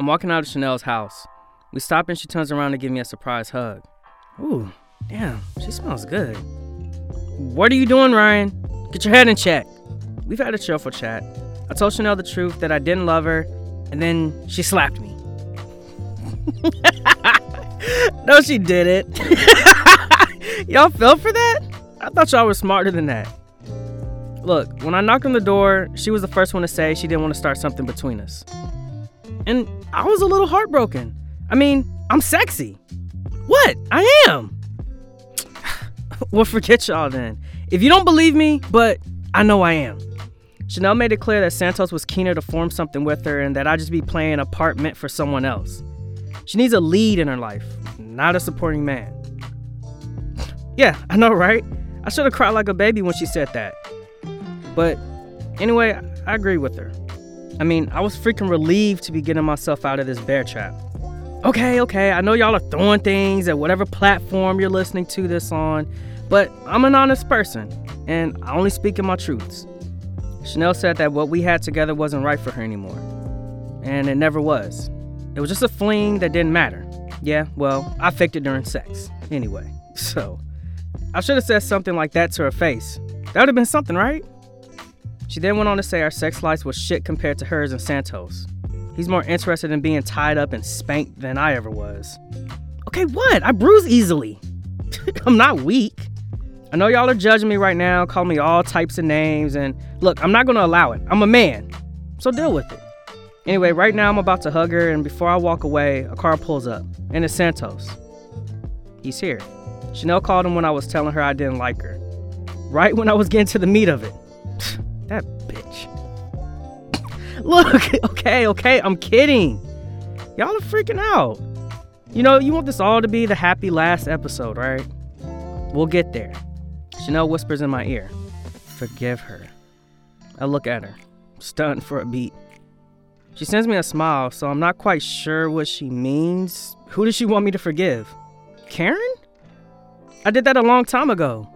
I'm walking out of Chanel's house. We stop and she turns around to give me a surprise hug. Ooh, damn, she smells good. What are you doing, Ryan? Get your head in check. We've had a cheerful chat. I told Chanel the truth that I didn't love her, and then she slapped me. no, she didn't. y'all fell for that? I thought y'all were smarter than that. Look, when I knocked on the door, she was the first one to say she didn't want to start something between us. And I was a little heartbroken. I mean, I'm sexy. What? I am. well, forget y'all then. If you don't believe me, but I know I am. Chanel made it clear that Santos was keener to form something with her and that I'd just be playing a part meant for someone else. She needs a lead in her life, not a supporting man. Yeah, I know, right? I should have cried like a baby when she said that. But anyway, I agree with her. I mean, I was freaking relieved to be getting myself out of this bear trap. Okay, okay, I know y'all are throwing things at whatever platform you're listening to this on, but I'm an honest person, and I only speak in my truths. Chanel said that what we had together wasn't right for her anymore. And it never was. It was just a fling that didn't matter. Yeah, well, I faked it during sex. Anyway, so I should have said something like that to her face. That would have been something, right? She then went on to say our sex life was shit compared to hers and Santos. He's more interested in being tied up and spanked than I ever was. Okay, what? I bruise easily. I'm not weak. I know y'all are judging me right now, calling me all types of names, and look, I'm not gonna allow it. I'm a man, so deal with it. Anyway, right now I'm about to hug her, and before I walk away, a car pulls up, and it's Santos. He's here. Chanel called him when I was telling her I didn't like her. Right when I was getting to the meat of it. That bitch. Look, okay, okay, I'm kidding. Y'all are freaking out. You know, you want this all to be the happy last episode, right? We'll get there. Chanel whispers in my ear, Forgive her. I look at her, stunned for a beat. She sends me a smile, so I'm not quite sure what she means. Who does she want me to forgive? Karen? I did that a long time ago.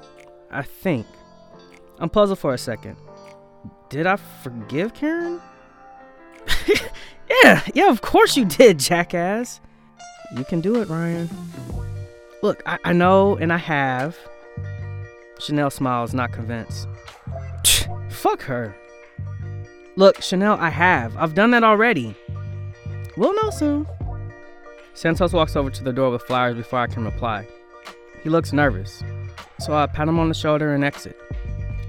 I think. I'm puzzled for a second. Did I forgive Karen? yeah, yeah, of course you did, jackass. You can do it, Ryan. Look, I, I know and I have. Chanel smiles, not convinced. Fuck her. Look, Chanel, I have. I've done that already. We'll know soon. Santos walks over to the door with flowers before I can reply. He looks nervous, so I pat him on the shoulder and exit.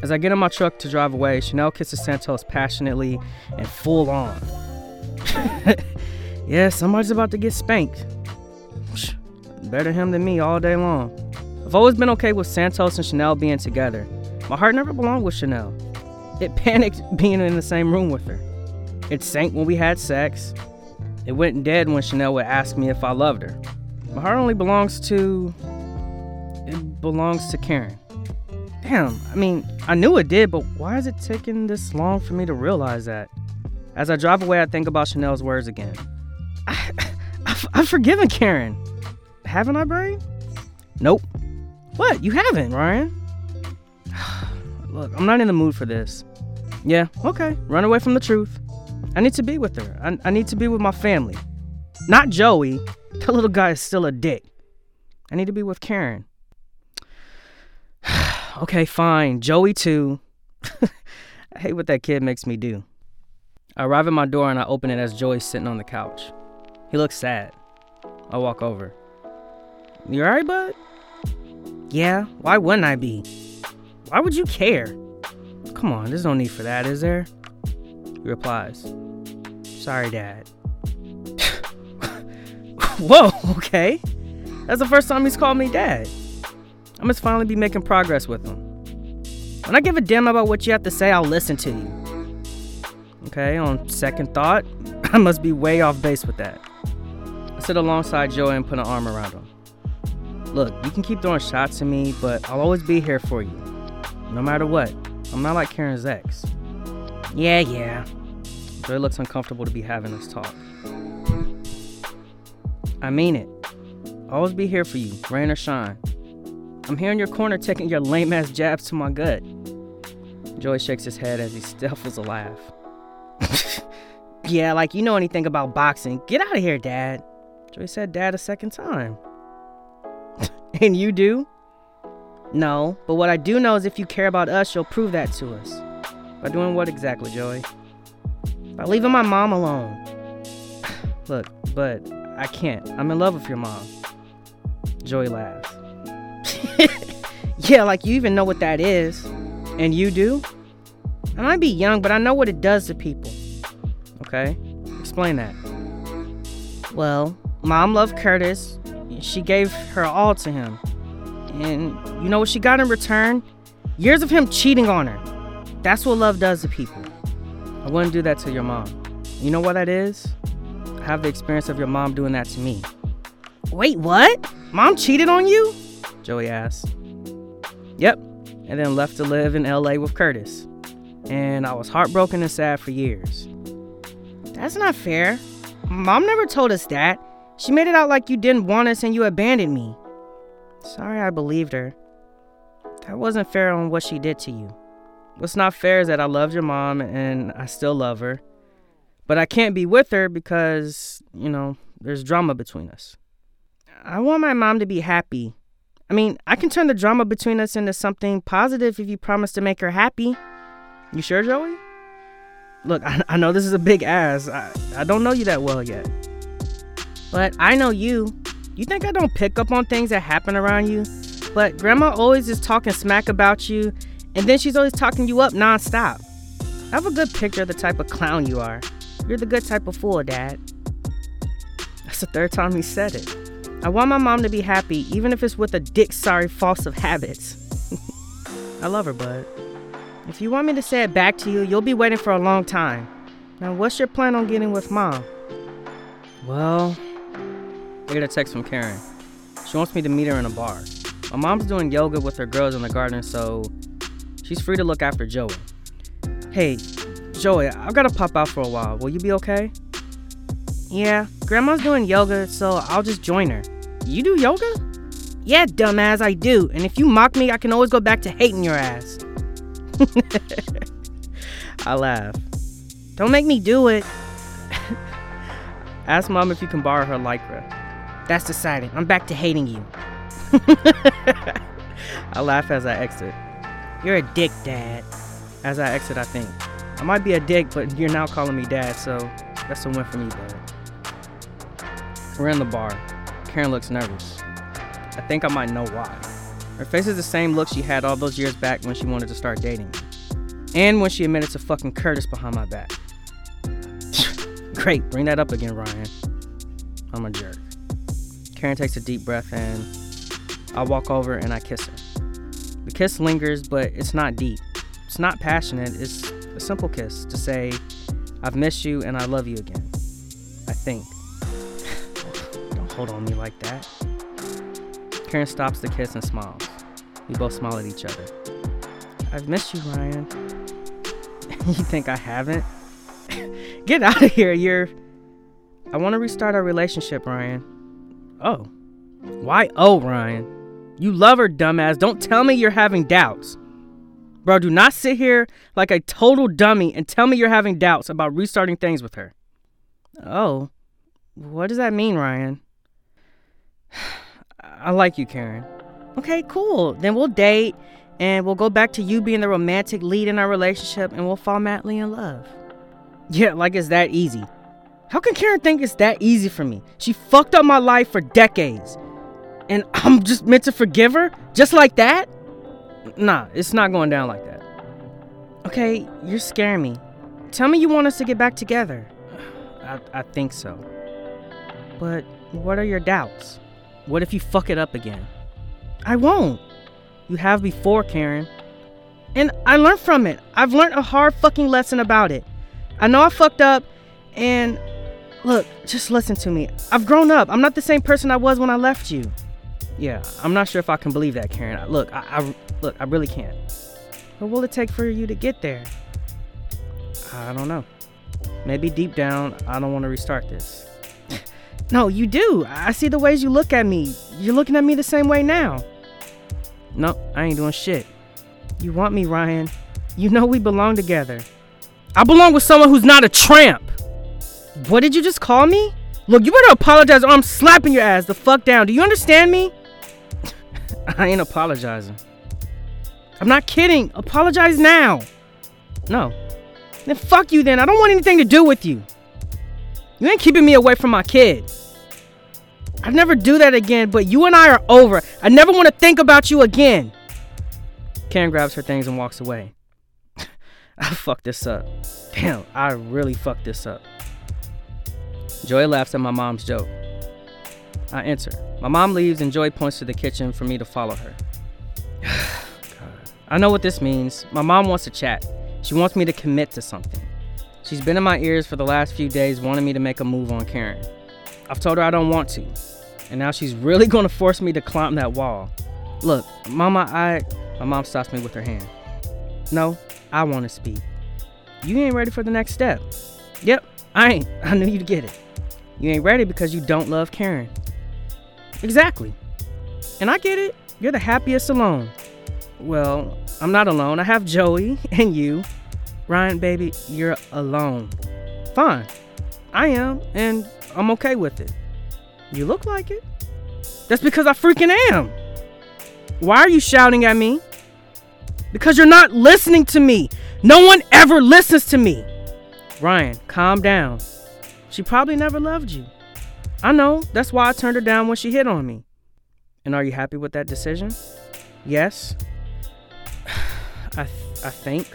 As I get in my truck to drive away, Chanel kisses Santos passionately and full on. yeah, somebody's about to get spanked. Better him than me all day long. I've always been okay with Santos and Chanel being together. My heart never belonged with Chanel. It panicked being in the same room with her. It sank when we had sex. It went dead when Chanel would ask me if I loved her. My heart only belongs to. It belongs to Karen. Damn, I mean, I knew it did, but why is it taking this long for me to realize that? As I drive away, I think about Chanel's words again. I, I've, I've forgiven Karen. Haven't I, Brain? Nope. What? You haven't, Ryan? Look, I'm not in the mood for this. Yeah, okay. Run away from the truth. I need to be with her. I, I need to be with my family. Not Joey. The little guy is still a dick. I need to be with Karen. Okay, fine. Joey, too. I hate what that kid makes me do. I arrive at my door and I open it as Joey's sitting on the couch. He looks sad. I walk over. You alright, bud? Yeah, why wouldn't I be? Why would you care? Come on, there's no need for that, is there? He replies, Sorry, Dad. Whoa, okay. That's the first time he's called me dad. I must finally be making progress with him. When I give a damn about what you have to say, I'll listen to you. Okay, on second thought, I must be way off base with that. I sit alongside Joey and put an arm around him. Look, you can keep throwing shots at me, but I'll always be here for you. No matter what. I'm not like Karen's ex. Yeah, yeah. Joey looks uncomfortable to be having this talk. I mean it. I'll always be here for you, rain or shine. I'm here in your corner taking your lame ass jabs to my gut. Joy shakes his head as he stifles a laugh. Yeah, like you know anything about boxing. Get out of here, Dad. Joy said dad a second time. and you do? No, but what I do know is if you care about us, you'll prove that to us. By doing what exactly, Joy? By leaving my mom alone. Look, but I can't. I'm in love with your mom. Joy laughs. yeah, like you even know what that is. And you do? I might be young, but I know what it does to people. Okay? Explain that. Well, mom loved Curtis. She gave her all to him. And you know what she got in return? Years of him cheating on her. That's what love does to people. I wouldn't do that to your mom. You know what that is? I have the experience of your mom doing that to me. Wait, what? Mom cheated on you? Joey asked. Yep, and then left to live in LA with Curtis. And I was heartbroken and sad for years. That's not fair. Mom never told us that. She made it out like you didn't want us and you abandoned me. Sorry I believed her. That wasn't fair on what she did to you. What's not fair is that I loved your mom and I still love her. But I can't be with her because, you know, there's drama between us. I want my mom to be happy. I mean, I can turn the drama between us into something positive if you promise to make her happy. You sure, Joey? Look, I, I know this is a big ass. I, I don't know you that well yet. But I know you. You think I don't pick up on things that happen around you? But grandma always is talking smack about you, and then she's always talking you up nonstop. I have a good picture of the type of clown you are. You're the good type of fool, Dad. That's the third time he said it. I want my mom to be happy, even if it's with a dick sorry false of habits. I love her, bud. If you want me to say it back to you, you'll be waiting for a long time. Now, what's your plan on getting with mom? Well, I get a text from Karen. She wants me to meet her in a bar. My mom's doing yoga with her girls in the garden, so she's free to look after Joey. Hey, Joey, I've got to pop out for a while. Will you be okay? Yeah, Grandma's doing yoga, so I'll just join her. You do yoga? Yeah, dumbass, I do. And if you mock me, I can always go back to hating your ass. I laugh. Don't make me do it. Ask mom if you can borrow her lycra. That's decided. I'm back to hating you. I laugh as I exit. You're a dick, Dad. As I exit, I think. I might be a dick, but you're now calling me Dad, so that's a win for me, bud. We're in the bar. Karen looks nervous. I think I might know why. Her face is the same look she had all those years back when she wanted to start dating me. And when she admitted to fucking Curtis behind my back. Great, bring that up again, Ryan. I'm a jerk. Karen takes a deep breath and I walk over and I kiss her. The kiss lingers, but it's not deep. It's not passionate, it's a simple kiss to say, I've missed you and I love you again. I think. Hold on me like that. Karen stops the kiss and smiles. We both smile at each other. I've missed you, Ryan. you think I haven't? Get out of here. You're. I want to restart our relationship, Ryan. Oh. Why oh, Ryan? You love her, dumbass. Don't tell me you're having doubts. Bro, do not sit here like a total dummy and tell me you're having doubts about restarting things with her. Oh. What does that mean, Ryan? I like you, Karen. Okay, cool. Then we'll date and we'll go back to you being the romantic lead in our relationship and we'll fall madly in love. Yeah, like it's that easy. How can Karen think it's that easy for me? She fucked up my life for decades. And I'm just meant to forgive her? Just like that? Nah, it's not going down like that. Okay, you're scaring me. Tell me you want us to get back together. I, I think so. But what are your doubts? What if you fuck it up again? I won't. You have before, Karen. And I learned from it. I've learned a hard fucking lesson about it. I know I fucked up, and look, just listen to me. I've grown up. I'm not the same person I was when I left you. Yeah, I'm not sure if I can believe that, Karen. Look, I, I look, I really can't. What will it take for you to get there? I don't know. Maybe deep down, I don't want to restart this. No, you do. I see the ways you look at me. You're looking at me the same way now. No, I ain't doing shit. You want me, Ryan. You know we belong together. I belong with someone who's not a tramp. What did you just call me? Look, you better apologize or I'm slapping your ass the fuck down. Do you understand me? I ain't apologizing. I'm not kidding. Apologize now. No. Then fuck you then. I don't want anything to do with you. You ain't keeping me away from my kid. I'd never do that again, but you and I are over. I never want to think about you again. Karen grabs her things and walks away. I fucked this up. Damn, I really fucked this up. Joy laughs at my mom's joke. I enter. My mom leaves and Joy points to the kitchen for me to follow her. I know what this means. My mom wants to chat. She wants me to commit to something. She's been in my ears for the last few days wanting me to make a move on Karen. I've told her I don't want to. And now she's really to force me to climb that wall. Look, Mama, I. My mom stops me with her hand. No, I want to speak. You ain't ready for the next step. Yep, I ain't. I knew you'd get it. You ain't ready because you don't love Karen. Exactly. And I get it. You're the happiest alone. Well, I'm not alone. I have Joey and you. Ryan, baby, you're alone. Fine. I am, and I'm okay with it. You look like it. That's because I freaking am. Why are you shouting at me? Because you're not listening to me. No one ever listens to me. Ryan, calm down. She probably never loved you. I know. That's why I turned her down when she hit on me. And are you happy with that decision? Yes. I th- I think.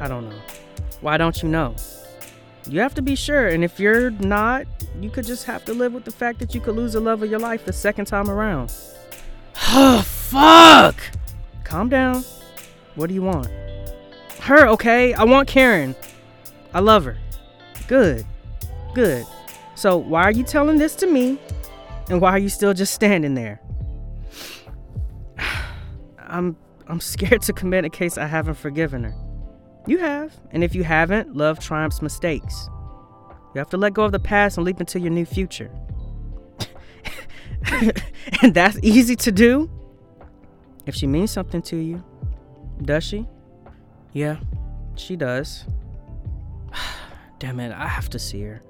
I don't know. Why don't you know? You have to be sure, and if you're not, you could just have to live with the fact that you could lose the love of your life the second time around. Oh, fuck! Calm down. What do you want? Her, okay? I want Karen. I love her. Good. Good. So, why are you telling this to me? And why are you still just standing there? I'm I'm scared to commit a case I haven't forgiven her. You have, and if you haven't, love triumphs mistakes. You have to let go of the past and leap into your new future. and that's easy to do? If she means something to you, does she? Yeah, she does. Damn it, I have to see her.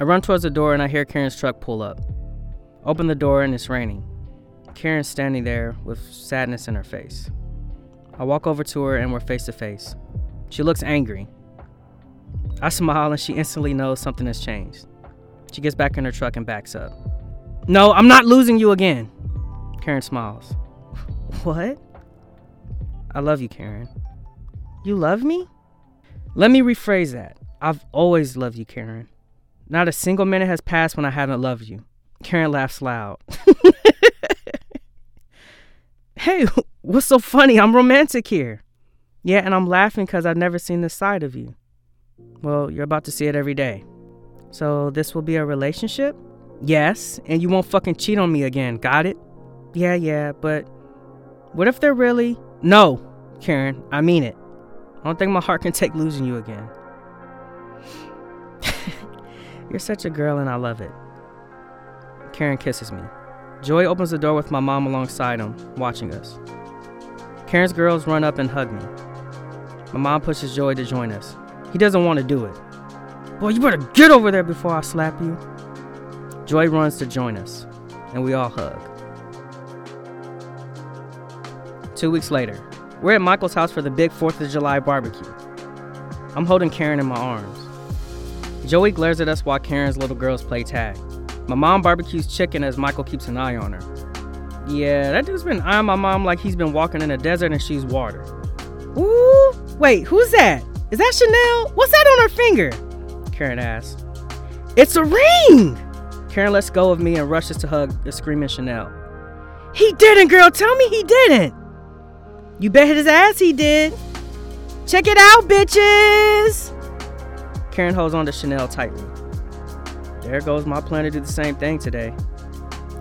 I run towards the door and I hear Karen's truck pull up. Open the door and it's raining. Karen's standing there with sadness in her face. I walk over to her and we're face to face. She looks angry. I smile and she instantly knows something has changed. She gets back in her truck and backs up. No, I'm not losing you again. Karen smiles. What? I love you, Karen. You love me? Let me rephrase that. I've always loved you, Karen. Not a single minute has passed when I haven't loved you. Karen laughs loud. hey, what's so funny? I'm romantic here. Yeah, and I'm laughing because I've never seen this side of you. Well, you're about to see it every day. So, this will be a relationship? Yes, and you won't fucking cheat on me again, got it? Yeah, yeah, but what if they're really. No, Karen, I mean it. I don't think my heart can take losing you again. You're such a girl and I love it. Karen kisses me. Joy opens the door with my mom alongside him, watching us. Karen's girls run up and hug me. My mom pushes Joy to join us. He doesn't want to do it. Boy, you better get over there before I slap you. Joy runs to join us, and we all hug. Two weeks later, we're at Michael's house for the big 4th of July barbecue. I'm holding Karen in my arms. Joey glares at us while Karen's little girls play tag. My mom barbecues chicken as Michael keeps an eye on her. Yeah, that dude's been eyeing my mom like he's been walking in a desert and she's water. Ooh, wait, who's that? Is that Chanel? What's that on her finger? Karen asks. It's a ring! Karen lets go of me and rushes to hug the screaming Chanel. He didn't, girl. Tell me he didn't. You bet his ass he did. Check it out, bitches. Karen holds on to Chanel tightly. There goes my plan to do the same thing today.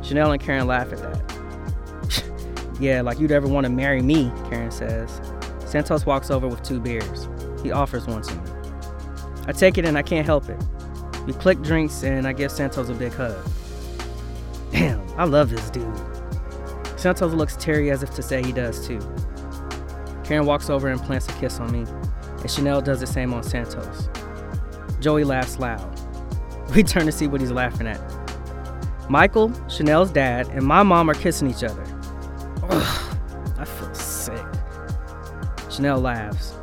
Chanel and Karen laugh at that. yeah, like you'd ever want to marry me, Karen says. Santos walks over with two beers. He offers one to me. I take it and I can't help it. We click drinks and I give Santos a big hug. Damn, I love this dude. Santos looks teary as if to say he does too. Karen walks over and plants a kiss on me, and Chanel does the same on Santos. Joey laughs loud. We turn to see what he's laughing at. Michael, Chanel's dad, and my mom are kissing each other. Ugh. Chanel laughs.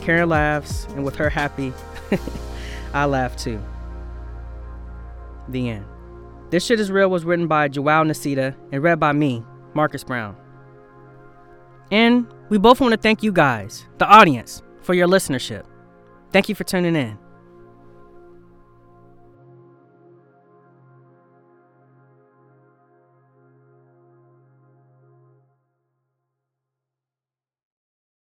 Karen laughs, and with her happy, I laugh too. The end. This Shit Is Real was written by Joao Nsita and read by me, Marcus Brown. And we both want to thank you guys, the audience, for your listenership. Thank you for tuning in.